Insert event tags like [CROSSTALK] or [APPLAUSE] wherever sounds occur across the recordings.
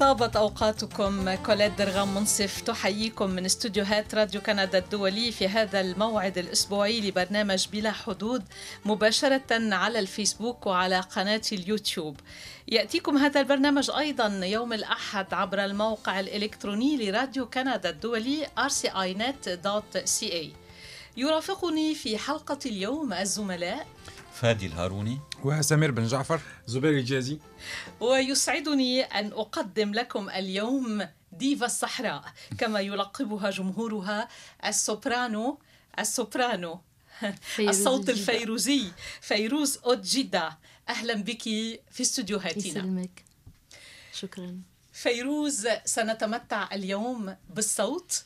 طابت أوقاتكم كوليد درغام منصف. تحييكم من استوديوهات راديو كندا الدولي في هذا الموعد الأسبوعي لبرنامج بلا حدود مباشرة على الفيسبوك وعلى قناة اليوتيوب. يأتيكم هذا البرنامج أيضا يوم الأحد عبر الموقع الإلكتروني لراديو كندا الدولي rcinet.ca يرافقني في حلقة اليوم الزملاء فادي الهاروني. وسمير بن جعفر. زبير الجازي. ويسعدني أن أقدم لكم اليوم ديفا الصحراء كما يلقبها جمهورها السوبرانو السوبرانو الصوت الفيروزي فيروز أوتجيدا أهلا بك في استديوهاتنا يسلمك شكرا. فيروز سنتمتع اليوم بالصوت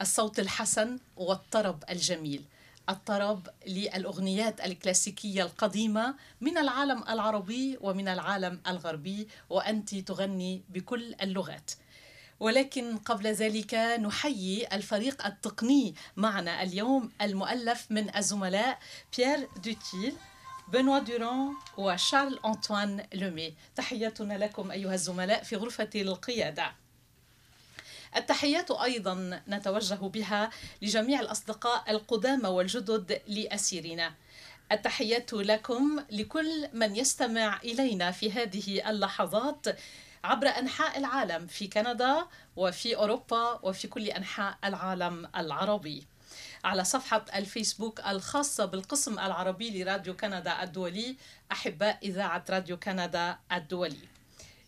الصوت الحسن والطرب الجميل. الطرب للأغنيات الكلاسيكية القديمة من العالم العربي ومن العالم الغربي وأنت تغني بكل اللغات. ولكن قبل ذلك نحيي الفريق التقني معنا اليوم المؤلف من الزملاء بيير دوتيل بنوا دوران وشارل أنطوان لومي. تحياتنا لكم أيها الزملاء في غرفة القيادة. التحيات أيضا نتوجه بها لجميع الأصدقاء القدامى والجدد لأسيرنا. التحيات لكم لكل من يستمع إلينا في هذه اللحظات عبر أنحاء العالم في كندا وفي أوروبا وفي كل أنحاء العالم العربي. على صفحة الفيسبوك الخاصة بالقسم العربي لراديو كندا الدولي أحباء إذاعة راديو كندا الدولي.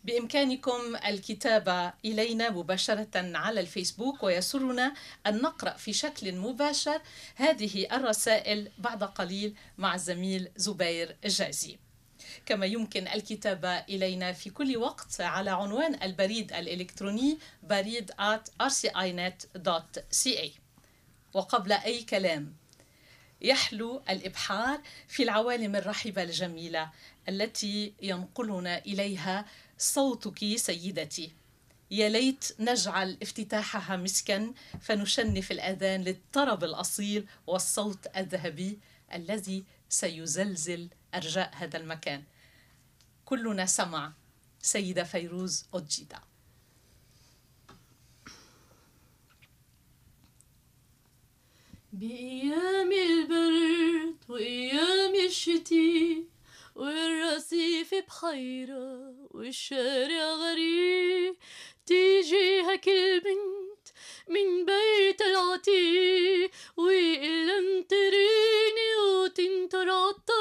بإمكانكم الكتابة إلينا مباشرة على الفيسبوك ويسرنا أن نقرأ في شكل مباشر هذه الرسائل بعد قليل مع الزميل زبير الجازي كما يمكن الكتابة إلينا في كل وقت على عنوان البريد الإلكتروني بريد at rcinet.ca وقبل أي كلام يحلو الإبحار في العوالم الرحبة الجميلة التي ينقلنا إليها صوتك سيدتي. يا ليت نجعل افتتاحها مسكا فنشنف الأذان للطرب الأصيل والصوت الذهبي الذي سيزلزل أرجاء هذا المكان. كلنا سمع سيدة فيروز أوجيدا. بأيام البرد وأيام الشتي والرصيف بحيرة والشارع غريب. تيجي هك البنت من بيت العتيق وإلا انطريني وتنطر عالطريق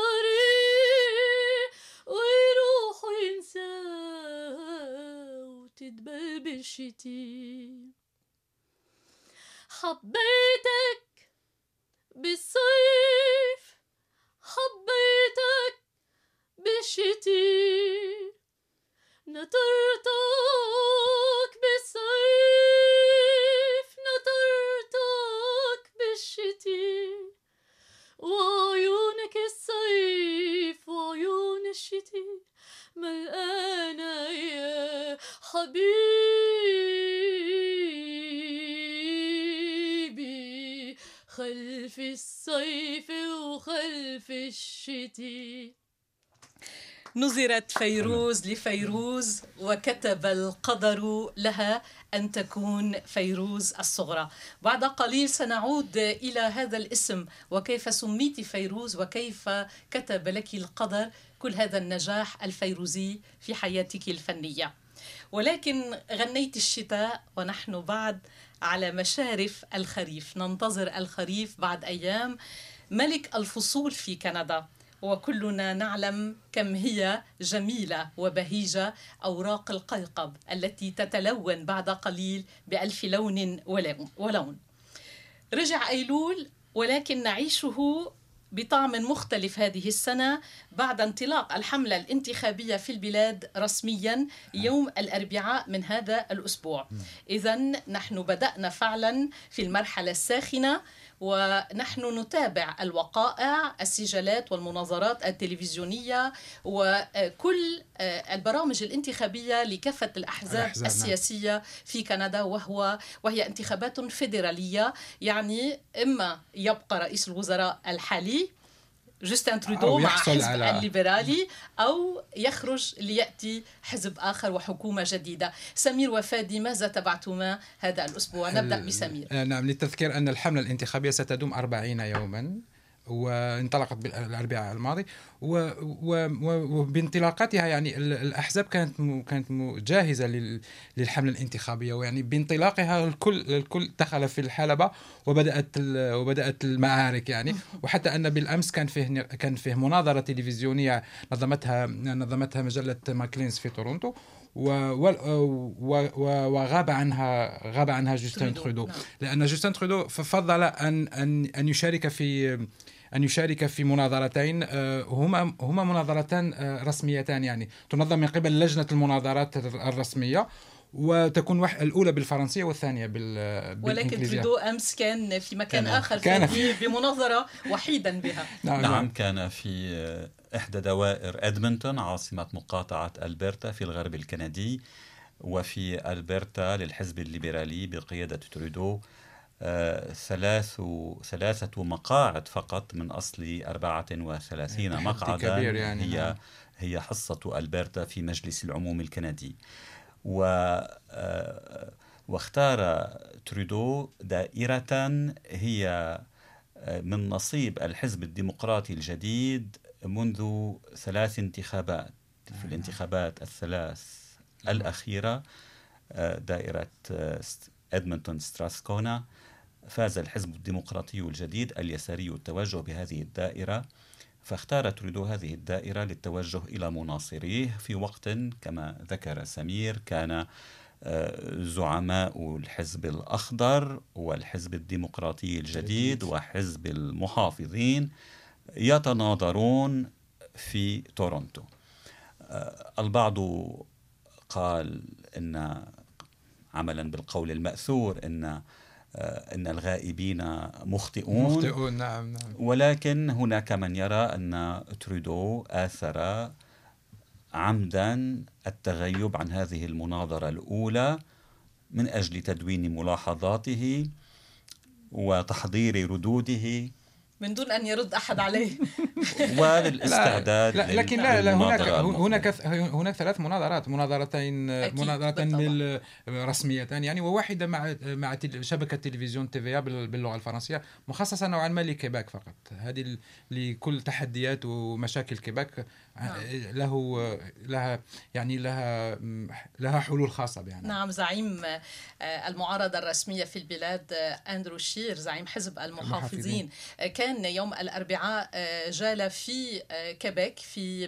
ويروح وينسى وتدبل بالشتي. حبيتك Bis وخلف الشتي نظرت فيروز لفيروز وكتب القدر لها أن تكون فيروز الصغرى. بعد قليل سنعود إلى هذا الاسم. وكيف سميت فيروز؟ وكيف كتب لك القدر؟ كل هذا النجاح الفيروزي في حياتك الفنية. ولكن غنيت الشتاء ونحن بعد على مشارف الخريف، ننتظر الخريف بعد أيام. ملك الفصول في كندا. وكلنا نعلم كم هي جميلة وبهيجة أوراق القيقب التي تتلون بعد قليل بألف لون ولون. رجع أيلول ولكن نعيشه بطعم مختلف هذه السنة بعد انطلاق الحملة الانتخابية في البلاد رسميا يوم الأربعاء من هذا الأسبوع إذا نحن بدأنا فعلا في المرحلة الساخنة ونحن نتابع الوقائع السجلات والمناظرات التلفزيونية وكل البرامج الانتخابية لكافة الأحزاب, الأحزاب السياسية في كندا وهو وهي انتخابات فيدرالية يعني إما يبقى رئيس الوزراء الحالي جوستن ترودو مع حزب على- الليبرالي أو يخرج ليأتي حزب آخر وحكومة جديدة. سمير وفادي ماذا تبعتما هذا الأسبوع؟ نبدأ بسمير. نعم للتذكير أن الحملة الانتخابية ستدوم 40 يوما. وانطلقت بالاربعاء الماضي وبانطلاقتها يعني ال- الأحزاب كانت كانت جاهزة لل- للحملة الانتخابية. ويعني بانطلاقها الكل الكل دخل في الحلبة وبدأت وبدأت المعارك يعني. [LAUGHS] وحتى أن بالأمس كان فيه كان فيه مناظرة تلفزيونية نظمتها نظمتها مجلة ماكلينز في تورونتو. وغاب عنها غاب عنها جوستن ترودو، نعم. لأن جوستن ترودو فضل ان ان أن يشارك في أن يشارك في مناظرتين آه، هما هما مناظرتان آه، رسميتان يعني. تنظم من قبل لجنة المناظرات الرسمية وتكون وح... الأولى بالفرنسية والثانية بال ولكن. ترودو أمس كان في مكان كان- آخر كان كان بمناظرة وحيدا بها نعم, [LAUGHS] نعم نعم. كان في آه، إحدى دوائر إدمنتون عاصمة مقاطعة ألبرتا في الغرب الكندي وفي ألبرتا للحزب الليبرالي بقيادة ترودو آه، ثلاث ثلاثة مقاعد فقط من أصل 34 تحدي مقعدا كبير يعني، هي نعم. هي حصة ألبرتا في مجلس العموم الكندي و آه، واختار ترودو دائرة هي آه، من نصيب الحزب الديمقراطي الجديد منذ ثلاث انتخابات. في الانتخابات الثلاث الأخيرة آه، دائرة آه، إدمنتون ستراسكونا فاز الحزب الديمقراطي الجديد اليساري التوجه بهذه الدائرة. فاختار تريدو هذه الدائرة للتوجه إلى مناصريه في وقت كما ذكر سمير كان آه، زعماء الحزب الأخضر والحزب الديمقراطي الجديد وحزب المحافظين يتناظرون في تورونتو. آه، البعض قال إن عملا بالقول المأثور إن إن الغائبين مخطئون. مخطئون نعم نعم. ولكن هناك من يرى أن ترودو آثر عمدا التغيب عن هذه المناظرة الأولى من أجل تدوين ملاحظاته وتحضير ردوده من دون أن يرد أحد عليه [LAUGHS] وللاستعداد لا لكن لا, لا هناك هناك. هناك ثلاث مناظرات مناظرتين. بال- رسميتان يعني وواحدة مع مع شبكة تلفزيون TV باللغة الفرنسية مخصصه نوعا ما لكيباك فقط هذه لكل تحديات ومشاكل كيباك نعم. له لها يعني لها لها حلول خاصة بها نعم زعيم آه، المعارضة الرسمية في البلاد آه، أندرو شير زعيم حزب المحافظين. المحافظين. آه، كان يوم الأربعاء آه، جال في آه، كيبيك في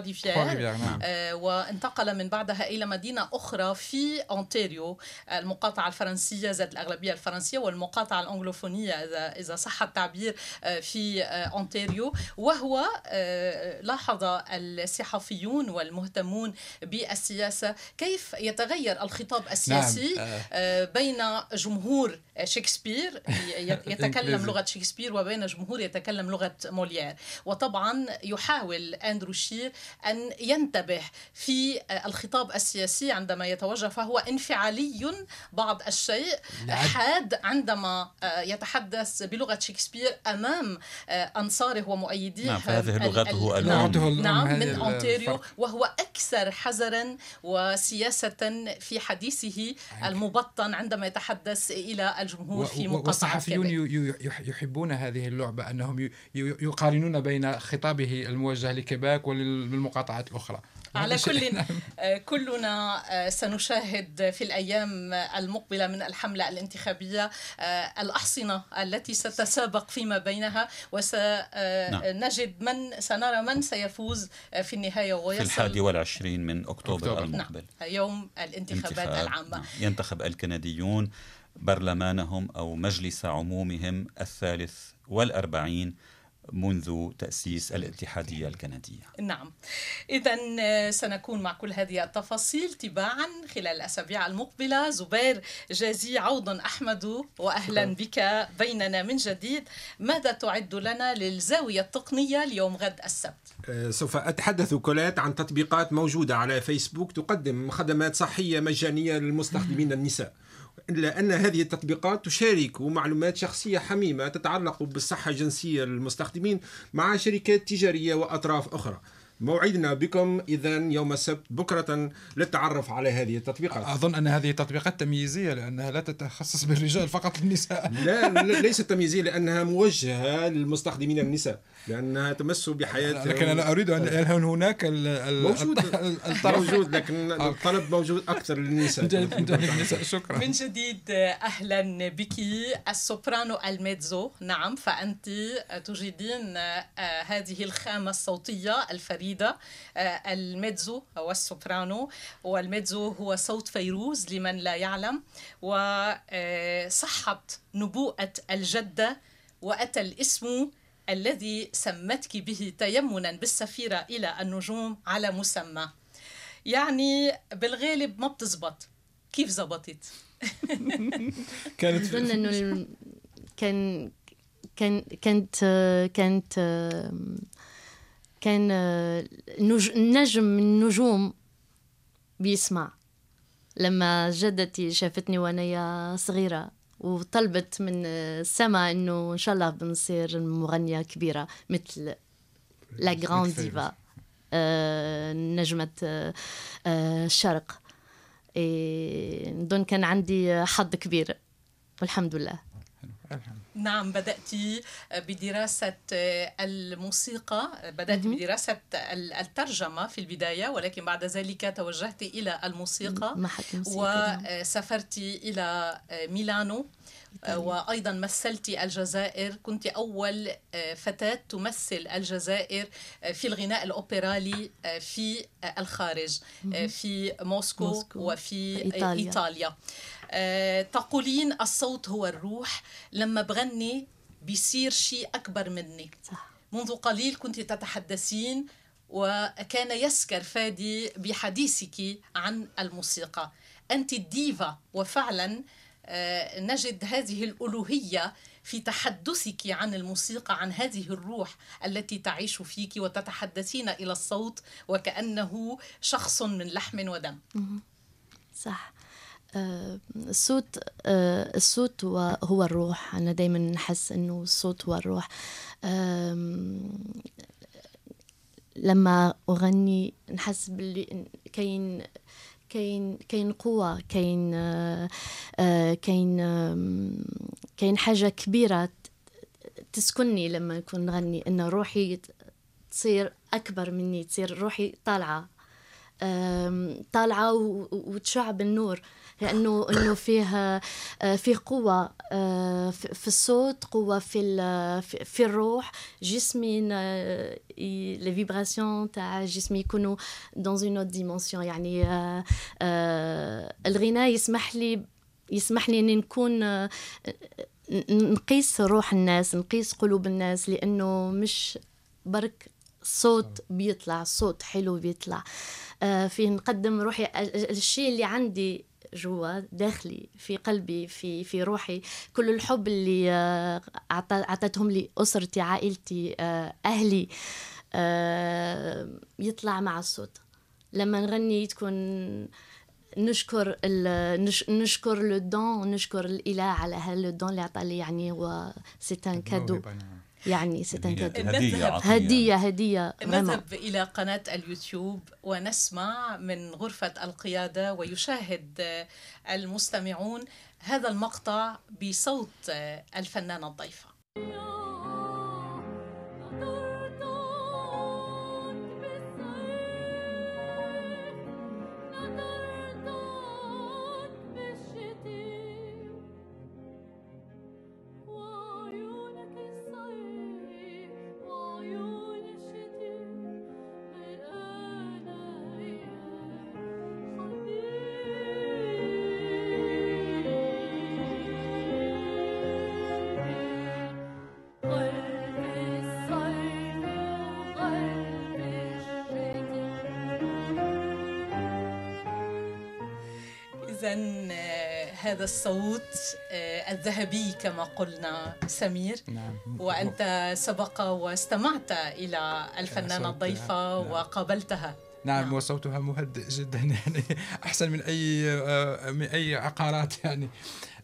دي تروا ريفيير نعم. آه، وانتقل من بعدها إلى مدينة أخرى في أونتاريو. المقاطعة الفرنسية ذات الأغلبية الفرنسية والمقاطعة الأنجلوفونية إذا إذا صح التعبير آه، في آه، أونتاريو. وهو آه، لاحظ الصحفيون والمهتمون بالسياسة كيف يتغير الخطاب السياسي نعم. آه. آه، بين جمهور شكسبير [LAUGHS] يتكلم. لغة شكسبير وبين جمهور يتكلم لغة موليير وطبعا يحاول أندرو شير أن ينتبه في الخطاب السياسي عندما يتوجه فهو انفعالي بعض الشيء لعد- حاد عندما آه، يتحدث بلغة شكسبير أمام أنصاره ومؤيديه نعم، فهذه لغته ال- الأم. نعم من الفرق. وهو أكثر حذرا وسياسة في حديثه المبطن عندما يتحدث إلى الجمهور في مقاطعة والصحفيون يحبون هذه اللعبة أنهم يقارنون بين خطابه الموجه لكيباك وللمقاطعات الأخرى. على كل [LAUGHS] آه، كلنا آه، سنشاهد في الأيام المقبلة من الحملة الانتخابية آه، الأحصنة التي ستسابق فيما بينها وسنجد من سنرى من سيفوز في النهاية في الحادي ويصل والعشرين من أكتوبر, أكتوبر. المقبل. يوم الانتخابات انتخاب. العامة. نعم. ينتخب الكنديون برلمانهم أو مجلس عمومهم الثالث والأربعين منذ تأسيس الاتحادية الكندية. نعم. إذا سنكون مع كل هذه التفاصيل تباعا خلال الأسابيع المقبلة. زبير جازي عوض أحمد وأهلا بك بيننا من جديد. ماذا تعد لنا للزاوية التقنية اليوم غد السبت؟ آه، سوف أتحدث كولات عن تطبيقات موجودة على فيسبوك تقدم خدمات صحية مجانية للمستخدمين [LAUGHS] النساء. لأن هذه التطبيقات تشارك معلومات شخصية حميمة تتعلق بالصحة الجنسية للمستخدمين مع شركات تجارية وأطراف أخرى. موعدنا بكم إذا يوم السبت بكرة للتعرف على هذه التطبيقات. أظن أن هذه تطبيقات تمييزية لأنها لا تتخصص بالرجال فقط النساء. لا لا- ليست تمييزية لأنها موجهة للمستخدمين النساء. لأنها تمس بحياة لكن أنا أريد أن يكون هناك ال- ال- موجود. [LAUGHS] الطرف موجود لكن الطلب موجود أكثر للنساء. شكرا. من جديد أهلا بك السوبرانو الميتزو. نعم فأنت تجيدين آه، هذه الخامة الصوتية الفريدة. آه، الميتزو سوبرانو والميتزو هو صوت فيروز لمن لا يعلم. وصحت نبوءة الجدة وأتى الاسم الذي سمتك به تيمنا بالسفيرة إلى النجوم على مسمى. يعني بالغالب ما بتزبط. كيف زبطت؟ [LAUGHS] كانت أظن إنه ال- كان كان كانت كانت كان نج- نجم من النجوم بيسمع. لما جدتي شافتني وأنا صغيرة. وطلبت من السما إنه إن شاء الله بنصير مغنية كبيرة مثل la grande. diva. آه، نجمة آه، آه، الشرق إيه، نظن كان عندي حظ كبير. والحمد لله. نعم بدأت بدراسة الموسيقى بدأت بدراسة الترجمة في البداية ولكن بعد ذلك توجهت إلى الموسيقى. وسافرت إلى ميلانو وأيضا مثلت الجزائر كنت أول فتاة تمثل الجزائر في الغناء الأوبرالي في الخارج في موسكو, موسكو. وفي إيطاليا. إيطاليا آه، تقولين الصوت هو الروح. لما بغني بيصير شيء أكبر مني. صح. منذ قليل كنت تتحدثين وكان يسكر فادي بحديثك عن الموسيقى. أنت الديفا وفعلا آه، نجد هذه الألوهية في تحدثك عن الموسيقى عن هذه الروح التي تعيش فيك وتتحدثين إلى الصوت وكأنه شخص من لحم ودم. صح. آه، الصوت آه، الصوت هو الروح. أنا دايما نحس إنه الصوت هو الروح. لما أغني نحس باللي كاين كاين كاين قوة كاين آه، آه، كاين كاين حاجة كبيرة تسكنني لما نكون نغني إن روحي تصير أكبر مني تصير روحي طالعة. طالعة وتشع بالنور. لأنه إنه فيه آه، فيه قوة آه، في الصوت قوة في في الروح. جسمي les vibrations تاع جسمي يكونوا dans une autre dimension يعني آه، آه، الغناء يسمح لي يسمح لي إني نكون آه، نقيس روح الناس نقيس قلوب الناس لأنه مش برك صوت بيطلع صوت حلو بيطلع. آه، فيه نقدم روحي. ال- الشيء اللي عندي جوا داخلي في قلبي في في روحي كل الحب اللي آه، أعطتهم لي أسرتي عائلتي آه، أهلي آه، يطلع مع الصوت لما نغني تكون نشكر ال... نش... نشكر le don نشكر الإله على هذا don اللي عطى لي يعني هو c'est un cadeau. يعني c'est un cadeau هدية نذهب- إلى قناة اليوتيوب ونسمع من غرفة القيادة ويشاهد المستمعون هذا المقطع بصوت الفنانة الضيفة. هذا الصوت آه، الذهبي كما قلنا سمير. نعم. وأنت سبق واستمعت إلى الفنانة الضيفة نعم. وقابلتها. نعم نعم. وصوتها مهدئ جدا يعني أحسن من أي آه، من أي عقارات يعني.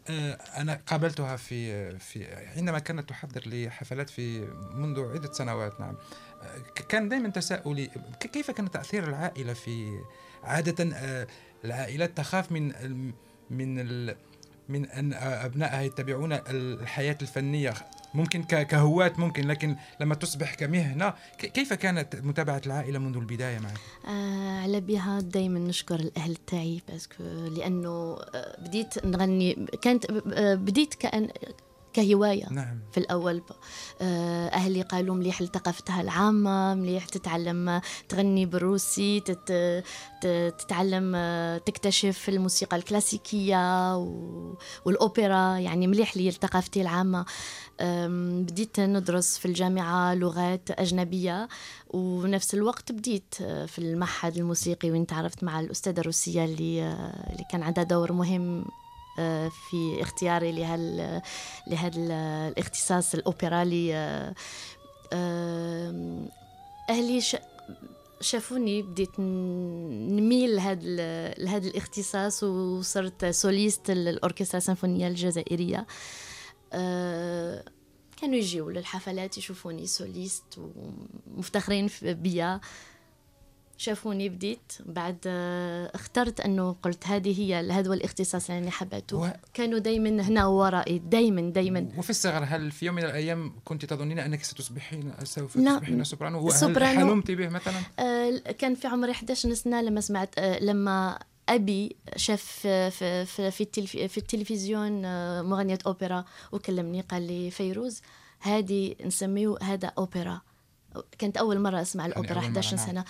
آه، أنا قابلتها في في عندما كانت تحضر لي حفلات في منذ عدة سنوات نعم. كان دائما تساؤلي كيف كان تأثير العائلة في عادة العائلات تخاف من من ال من أن أبنائها يتبعون الحياة الفنية ممكن كهواة ممكن لكن لما تصبح كمهنة ك- كيف كانت متابعة العائلة منذ البداية معك؟ آه على بها دايما نشكر الأهل تاعي باسكو لأنه آه، بديت نغني كانت آه، بديت كأن كهواية نعم. في الأول. آه، أهلي قالوا مليح لثقافتها العامة مليح تتعلم تغني بالروسي تت... تتعلم آه، تكتشف الموسيقى الكلاسيكية و... والأوبرا. يعني مليح لي ثقافتي العامة. أم، بديت ندرس في الجامعة لغات أجنبية ونفس الوقت بديت آه، في المعهد الموسيقي. وين تعرفت مع الأستاذة الروسية اللي اللي كان عندها دور مهم في اختياري لهال لهذا الاختصاص الاوبرالي آه، أهلي شافوني بديت نميل لهذا لهذا الاختصاص وصرت soliste الاوركسترا السيمفونيه الجزائرية. آه، كانوا يجيوا للحفلات يشوفوني soliste ومفتخرين بيا. شافوني بديت بعد آه، اخترت انه قلت هذه هي هذا هو الاختصاص اللي حبيته و- كانوا دايما هنا ورائي دايما دايما وفي الصغر هل في يوم من الأيام كنت تظنين أنك ستصبحين سوف. تصبحين سوبرانو وهل سوبرانو. حلمت به مثلا؟ آه، كان في عمري 11 سنة لما سمعت آه، لما أبي شاف في في في, التلف في التلفزيون آه، مغنية أوبرا وكلمني قال لي فيروز هذه نسميه هذا أوبرا كانت أول مرة أسمع الأوبرا أول مرة، 11 نعم.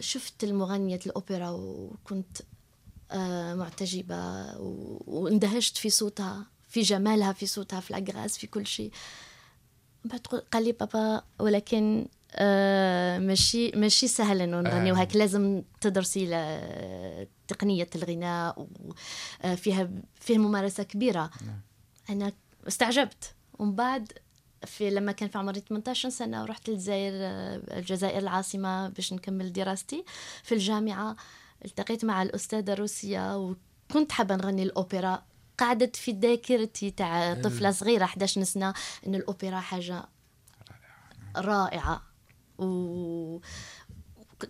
شفت المغنية الأوبرا وكنت آه، معتجبة واندهشت في صوتها في جمالها في صوتها في الأجراس في كل شيء بعد قال لي بابا ولكن آه ماشي ماشي سهل إنه نغني آه. وهيك لازم تدرسي تقنية الغناء وفيها فيه ممارسة كبيرة نعم. أنا استعجبت ومن بعد في لما كان في عمري 18 سنة ورحت للجزائر آه، الجزائر العاصمة باش نكمل دراستي. في الجامعة التقيت مع الأستاذة روسيا وكنت حابة نغني الأوبرا. قعدت في ذاكرتي تاع طفلة صغيرة 11 سنه إن الأوبرا حاجة رائعة. و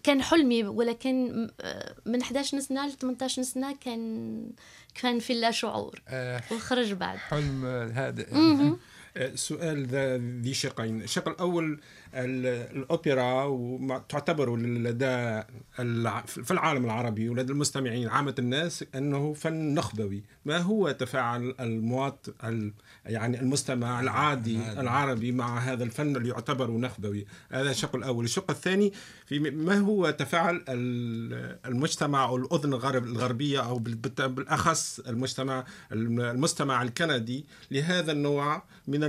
كان حلمي ولكن م- من 11 سنه ل 18 سنة كان كان في لا شعور. آه، وخرج بعد. حلم هادئ. آه، سؤال ذا ذي شقين. الشق الأول ال- الأوبرا وما تعتبر لدى في العالم العربي ولدى المستمعين عامة الناس أنه فن نخبوي. ما هو تفاعل المواطن ال- يعني المستمع العادي العربي مع هذا الفن اللي يعتبر نخبوي؟ هذا الشق الأول. الشق الثاني في ما هو تفاعل ال- المجتمع أو الأذن الغرب الغربية أو بال- بالت- بالأخص المجتمع المستمع الكندي لهذا النوع من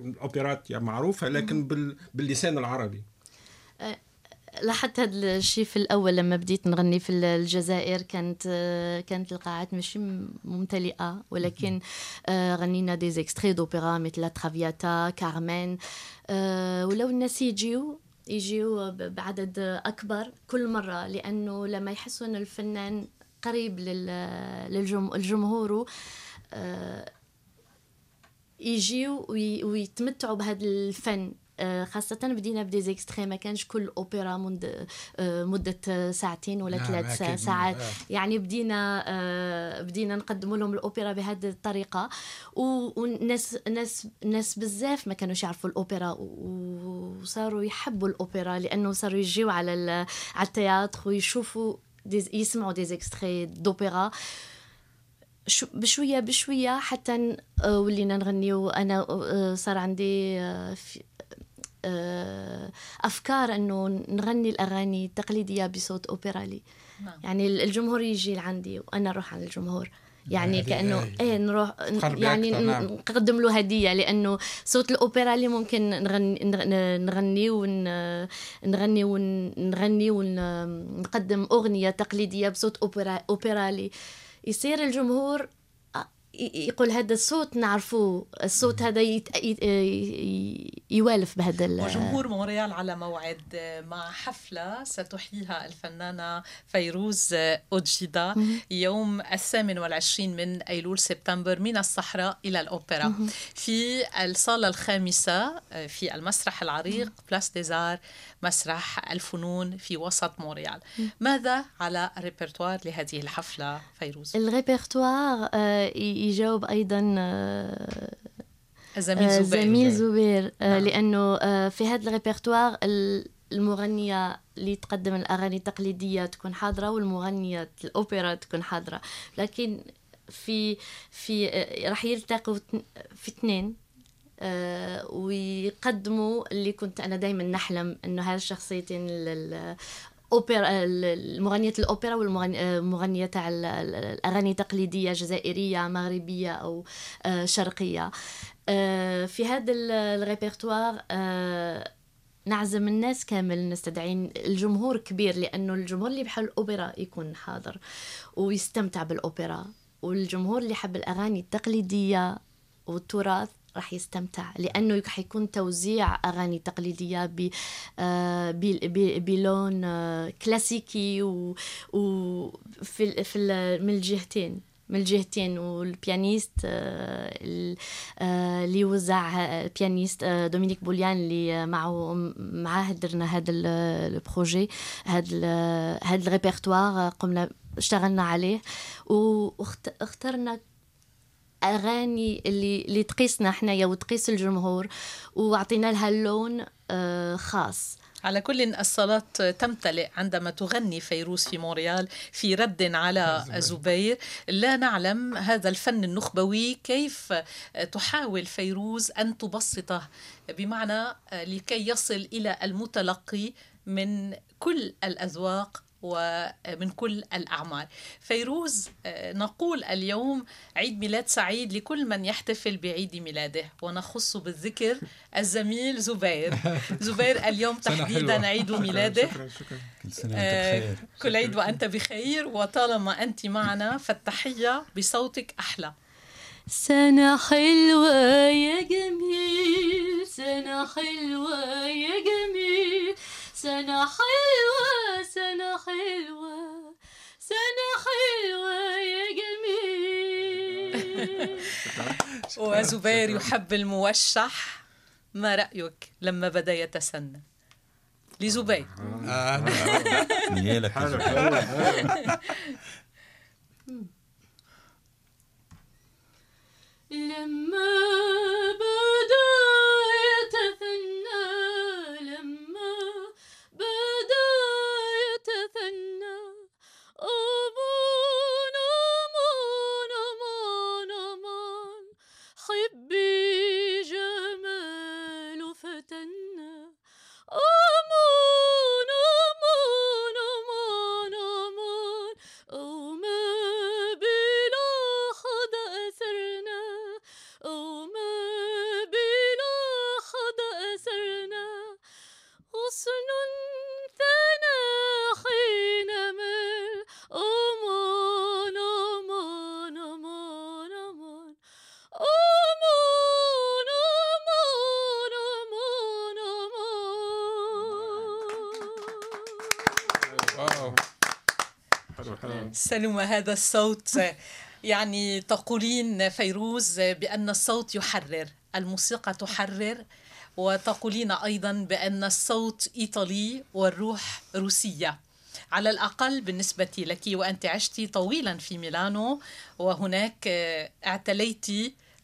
ال- الأوبرات يعني معروفة لكن بال- باللسان العربي. لاحظت هذا الشيء في الأول لما بديت نغني في الجزائر كانت كانت القاعات ماشي ممتلئة ولكن آه، غنينا des extraits d'opéra مثل La Traviata Carmen آه، ولو الناس يجيو يجيو بعدد أكبر كل مرة لأنه لما يحسوا ان الفنان قريب لل- للجم- لجمهوره آه، يجيو وي- ويتمتعوا بهذا الفن آه، خاصة بدينا ب des extraits ما كانش كل أوبرا مد... آه، مدة ساعتين ولا نعم، ثلاث. ساعات آه. يعني بدينا بدينا نقدم لهم الأوبرا بهذه الطريقة و- والناس ناس ناس بزاف ما كانوش يعرفوا الأوبرا و- وصاروا يحبوا الأوبرا لأنه صاروا يجيوا على. على ال théâtre ويشوفوا دي... يسمعوا des extraits d'opéra بشويه بشوية حتى آه، ولينا نغني وأنا آه، صار عندي آه، في- آه، أفكار إنه نغني الأغاني التقليدية بصوت اوبرالي نعم. يعني الجمهور يجي لعندي وأنا أروح عند الجمهور يعني كأنه. إيه نروح يعني نعم. نقدم له هدية لأنه صوت الاوبرالي ممكن نغني نغني ون نغني ونغني ونقدم أغنية تقليدية بصوت أوبرا اوبرالي يصير الجمهور يقول هذا الصوت نعرفوه الصوت هذا يت... ي- ي- يوالف بهذا وجمهور مونريال على موعد مع حفلة ستحييها الفنانة فيروز أوجيدا يوم الثامن والعشرين من أيلول سبتمبر من الصحراء إلى الأوبرا. في الصالة الخامسة في المسرح العريق Place des Arts مسرح الفنون في وسط مونريال. ماذا على الريبرتوار لهذه الحفلة فيروز؟ الريبرتوار آه، يجاوب أيضا آه، زميل آه، زبير. زميل زبير نعم. لأنه في هذا الريبرتوار المغنية اللي تقدم الأغاني التقليدية تكون حاضرة والمغنية الأوبرا تكون حاضرة. لكن في في راح يلتقوا في اثنين آه، ويقدموا اللي كنت أنا دائما نحلم إنه هذه الشخصيتين اوبرا المغنية الأوبرا والمغنية تاع الأغاني التقليدية جزائرية مغربية أو آه، شرقية. آه، في هذا الريبرتوار نعزم الناس كامل نستدعين الجمهور كبير لأنه الجمهور اللي بحال الأوبرا يكون حاضر ويستمتع بالأوبرا والجمهور اللي حب الأغاني التقليدية والتراث راح يستمتع لأنه حيكون توزيع أغاني تقليدية آه، بلون آه، كلاسيكي وفي في من الجهتين من الجهتين وال pianiste آه، اللي وزع ال pianiste دومينيك بوليان اللي معه معاه درنا هذا ال projet هذا هذا الريبرتوار قمنا اشتغلنا عليه واخترنا اغاني اللي اللي تقيسنا حنايا وتقيس الجمهور وأعطينا لها اللون آه، خاص. على كل الصالات تمتلئ عندما تغني فيروز في مونريال في رد على زبير. لا نعلم هذا الفن النخبوي كيف تحاول فيروز أن تبسطه بمعنى لكي يصل إلى المتلقي من كل الأذواق ومن كل الأعمار فيروز آه، نقول اليوم عيد ميلاد سعيد لكل من يحتفل بعيد ميلاده ونخص بالذكر الزميل زبير. [LAUGHS] زبير اليوم تحديدا عيد [LAUGHS] ميلاده. شكرا شكرا. كل سنة وأنت بخير. كل عيد وأنت بخير وطالما أنت معنا فالتحية بصوتك أحلى. سنة حلوة يا جميل سنة حلوة يا جميل سنة حلوة سنة حلوة سنة حلوة يا جميل. [LAUGHS] وزبير يحب الموشح. ما رأيك لما بدأ يتسنى لزبير. آه. [LAUGHS] نيالك لما سلمى هذا الصوت. يعني تقولين فيروز بأن الصوت يحرر الموسيقى تحرر وتقولين أيضا بأن الصوت إيطالي والروح روسية. على الأقل بالنسبة لك وأنت عشت طويلا في ميلانو وهناك اعتليت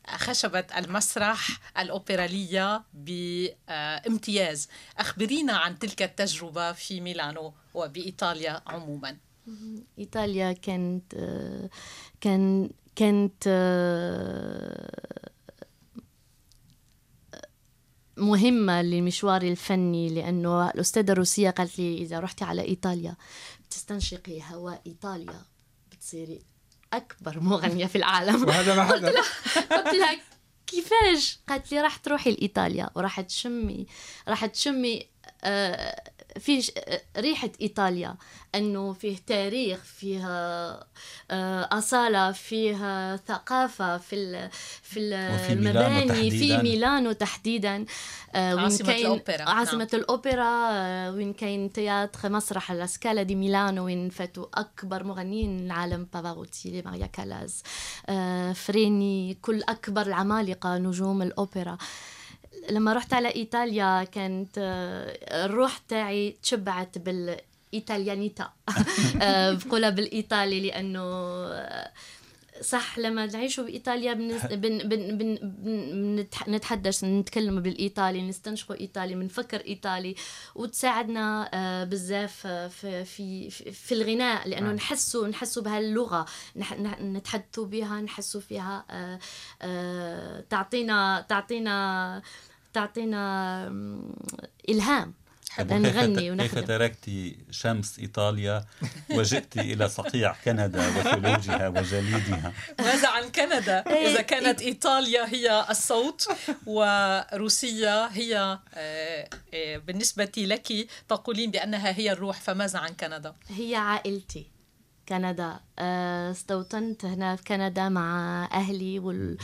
خشبة المسرح الأوبرالية بامتياز. أخبرينا عن تلك التجربة في ميلانو وبإيطاليا عموما. إيطاليا كانت كان كانت مهمة لمشواري الفني لأنه الأستاذة الروسية قالت لي إذا رحتي على إيطاليا بتستنشقي هواء إيطاليا بتصيري أكبر مغنية في العالم. وهذا ما قلت لها قلت لها كيفاش؟ قالت لي راح تروحي لإيطاليا. وراح تشمي راح تشمي آه فيه ش- ريحة إيطاليا أنه فيه تاريخ فيها آه، أصالة فيها ثقافة في ال- في المباني في. ميلانو تحديدا. آه، وين عاصمة الأوبرا، عاصمة الأوبرا آه، وين كاين théâtre مسرح الاسكالا دي ميلانو وين فاتوا أكبر مغنيين العالم بافاروتي ماريا كالاز آه، فريني كل أكبر العمالقة نجوم الأوبرا. لما رحت على إيطاليا كانت آه، الروح تاعي تشبعت بالإيطاليانيتا. [LAUGHS] آه، بقولها بالإيطالي لأنه آه، صح لما نعيشوا بايطاليا بنس... بن... بن... بن... بن... نتح- نتحدث نتكلم بالإيطالي نستنشقوا إيطالي بنفكر إيطالي. وتساعدنا بزاف في في في- الغناء لأنه نعم. نحسوا نحسوا بهاللغة. نتحدثوا بها نحسوا فيها تعطينا تعطينا تعطينا إلهام. نغني [LAUGHS] ت- كيف ونخدم تركت شمس إيطاليا وجئت إلى صقيع كندا وثلوجها وجليدها؟ ماذا عن كندا؟ إذا كانت إيطاليا هي الصوت وروسيا هي آه، آه، بالنسبة لك تقولين بأنها هي الروح فماذا عن كندا؟ هي عائلتي. كندا استوطنت هنا في كندا مع أهلي وال...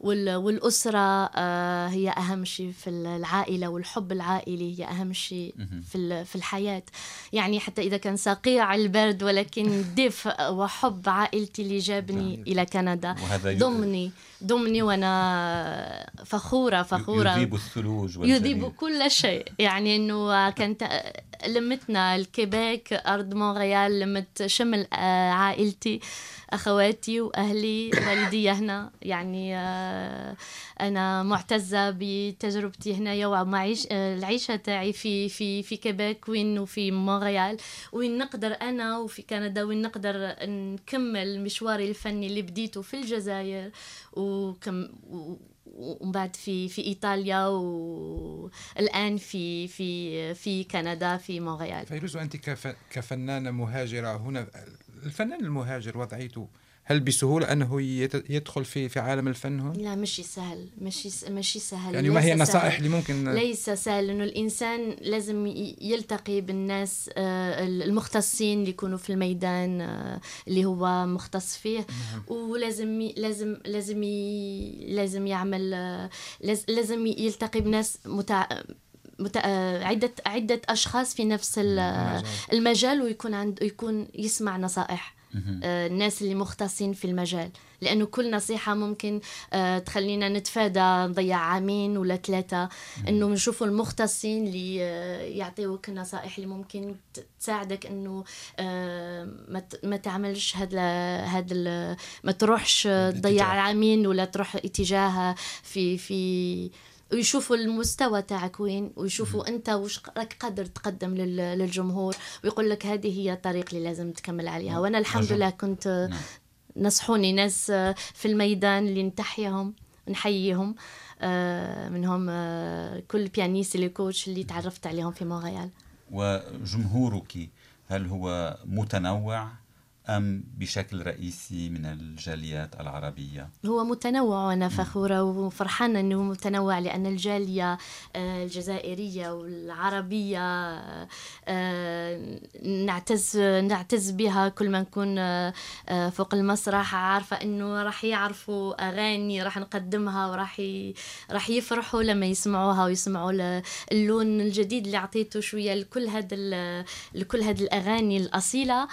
وال... والأسرة. آه، هي أهم شيء في العائلة والحب العائلي هي أهم شيء في ال... في الحياة. يعني حتى إذا كان صقيع البرد ولكن [LAUGHS] دفء وحب عائلتي اللي جابني. إلى كندا. ضمني ضمني وأنا فخورة فخورة. يذيب الثلوج يذيب كل شيء. يعني إنه كانت لمتنا الكيبيك أرض مونريال لمت شمل آه، عائلتي أخواتي وأهلي والدي هنا. يعني آه، أنا معتزة بتجربتي هنايا ومعيش آه، العيشة تاعي في في في كيبيك وين وفي مونريال. وين نقدر أنا وفي كندا وين نقدر نكمل مشواري الفني اللي بديته في الجزائر. وكم ومن بعد في في إيطاليا والآن في في في كندا في مونريال. فيروز وأنت كف... كفنانة مهاجرة هنا الفنان المهاجر وضعيته هل بسهولة أنه. يدخل في في عالم الفن هون؟ لا مش سهل مش مش سهل يعني ما هي النصائح. اللي ممكن ليس سهل إنه الإنسان لازم يلتقي بالناس آه، المختصين اللي يكونوا في الميدان آه، اللي هو مختص فيه ولازم ي- لازم لازم لازم يعمل آه، لاز- لازم يلتقي بناس متع... آه، عدة عدة أشخاص في نفس ال- المجال. ويكون عنده يكون يسمع نصائح آه، الناس اللي مختصين في المجال لأنه كل نصيحة ممكن آه، تخلينا نتفادى نضيع عامين ولا ثلاثة إنه نشوفوا المختصين اللي آه، يعطيوك النصائح اللي ممكن تساعدك آه، ما تعملش هذا ال- ما تروحش آه، تضيع. عامين ولا تروح اتجاه في في ويشوفوا المستوى تاعك وين ويشوفوا أنت وش راك قادر تقدم لل- للجمهور ويقول لك هذه هي الطريق اللي لازم تكمل عليها. وأنا الحمد. لله كنت نعم. نصحوني ناس في الميدان اللي نتحيهم نحييهم آه، منهم آه، كل pianiste اللي coach اللي تعرفت عليهم في مونريال وجمهورك هل هو متنوع؟ أم بشكل رئيسي من الجاليات العربية؟ هو متنوع وأنا فخورة وفرحانة إنه متنوع لأن الجالية آه، الجزائرية والعربية آه، نعتز نعتز بها كل ما نكون آه، آه، فوق المسرح عارفة إنه راح يعرفوا أغاني راح نقدمها وراح. راح يفرحوا لما يسمعوها ويسمعوا اللون الجديد اللي اعطيته شوية لكل هذا لكل هذه الأغاني الأصيلة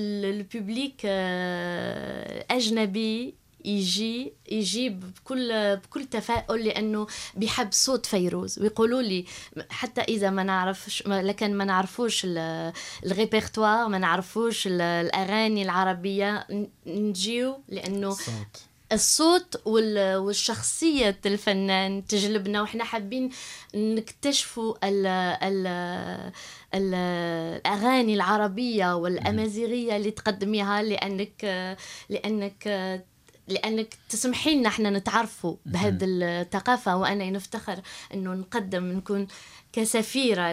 والببليك اجنبي يجي يجيب بكل بكل تفاؤل لأنه بيحب صوت فيروز ويقولوا لي حتى اذا ما نعرفش لكن ما نعرفوش ال- الريبرتوار ما نعرفوش ال- الاغاني العربيه نجيو لأنه الصوت الصوت وال- والشخصية الفنان تجلبنا وإحنا حابين نكتشفوا ال ال ال الأغاني العربية والأمازيغية اللي تقدميها لأنك لأنك لأنك تسمحي لنا إحنا نتعرفوا بهذه الثقافة. وأنا نفتخر أنه نقدم نكون كسفيرة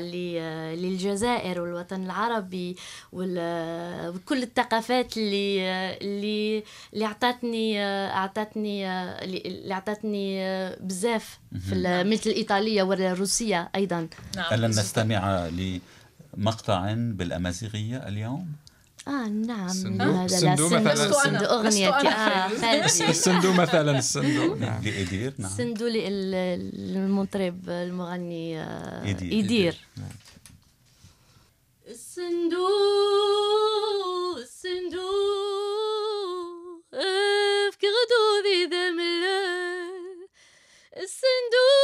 للجزائر والوطن العربي وكل الثقافات اللي اللي اللي أعطتني أعطتني اللي أعطتني بزاف في مثل الإيطالية والروسية أيضا. نعم. هل نستمع لمقطع بالأمازيغية اليوم؟ آه نعم. الصندوق هذا الصندوق مثلا. الصندوق اغنيتي آه الصندوق [LAUGHS] مثلا الصندوق نعم. لإدير نعم. الصندوق المطرب المغني إدير الصندوق الصندوق في غدودي دم الصندوق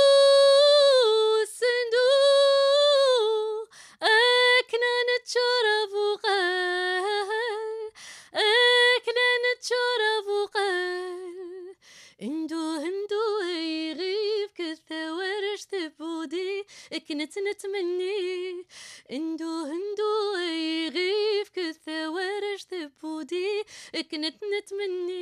كنت نتمني إندو هندو يغيف ورش ثبودي. كنت نتمني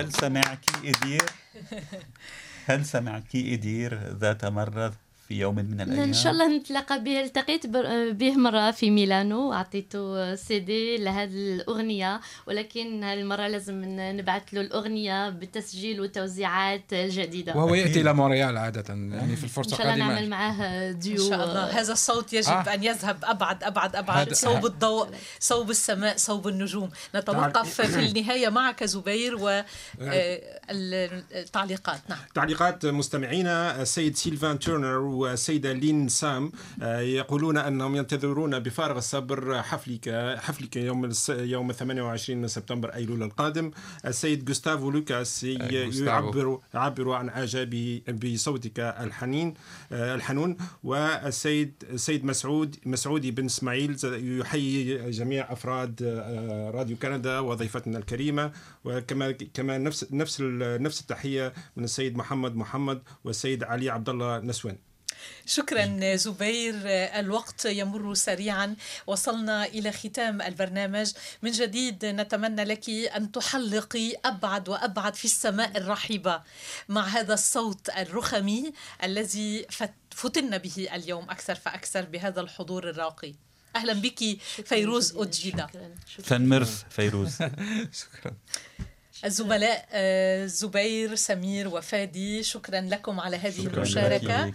هل سمعك إدير؟ [LAUGHS] هل سمعك إدير ذات مرة في يوم من الأيام. ان شاء الله نتلاقى به التقيت به مرة في ميلانو. أعطيته سي دي لهذه الأغنية. ولكن المرة لازم نبعث له الأغنية بالتسجيل والتوزيعات الجديده وهو يأتي إلى مونريال عادة يعني في الفرصة القادمه إن شاء الله نعمل معاه ديو. إن شاء الله. هذا الصوت يجب آه. أن يذهب أبعد أبعد أبعد. صوب الضوء صوب السماء صوب النجوم. نتوقف في النهاية معك زبير والتعليقات نعم. تعليقات مستمعينا السيد سيلفان تورنر والسيدة لين سام آه، يقولون أنهم ينتظرون بفارغ الصبر حفلك حفلك يوم يوم 28 سبتمبر أيلول القادم. السيد جوستافو لوكاس يعبر يعبر عن إعجابه بصوتك الحنين آه، الحنون. والسيد السيد مسعود مسعودي بن إسماعيل يحيي جميع أفراد آه، راديو كندا وضيفتنا الكريمة. وكما كمان نفس نفس نفس التحية من السيد محمد محمد والسيد علي عبد الله نسوان. شكرا زبير. الوقت يمر سريعا. وصلنا إلى ختام البرنامج. من جديد نتمنى لك أن تحلقي أبعد وأبعد في السماء الرحيبة مع هذا الصوت الرخمي الذي فتنا به اليوم أكثر فأكثر بهذا الحضور الراقي. أهلا بك فيروز اوجيدا فنمرث فيروز. [LAUGHS] شكرا. الزملاء آه، زبير سمير وفادي شكرا لكم على هذه شكرا المشاركة.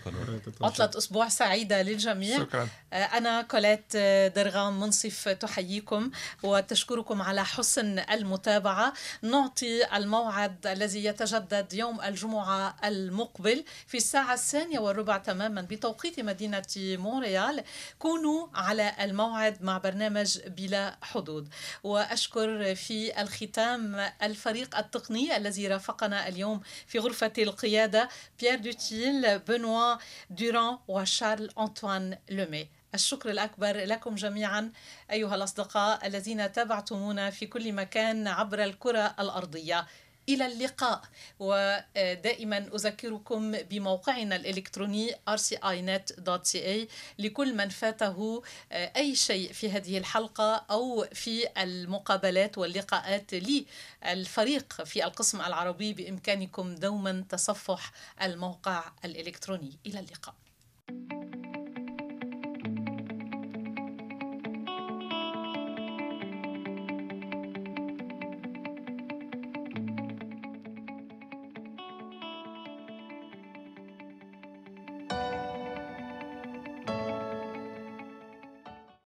عطلة أسبوع سعيدة للجميع. شكرا. آه، أنا كولات آه، درغام منصف تحييكم وتشكركم على حسن المتابعة. نعطي الموعد الذي يتجدد يوم الجمعة المقبل في الساعة الثانية والربع تماما بتوقيت مدينة مونريال. كونوا على الموعد مع برنامج بلا حدود. وأشكر في الختام الفريق الفريق التقني الذي رافقنا اليوم في غرفة القيادة بيير دوتيل بنوا دوران وشارل أنطوان لومي الشكر الأكبر لكم جميعا أيها الأصدقاء الذين تابعتمونا في كل مكان عبر الكرة الأرضية. إلى اللقاء. ودائما أذكركم بموقعنا الإلكتروني rcinet.ca لكل من فاته آه، أي شيء في هذه الحلقة أو في المقابلات واللقاءات للفريق في القسم العربي بإمكانكم دوما تصفح الموقع الإلكتروني. إلى اللقاء.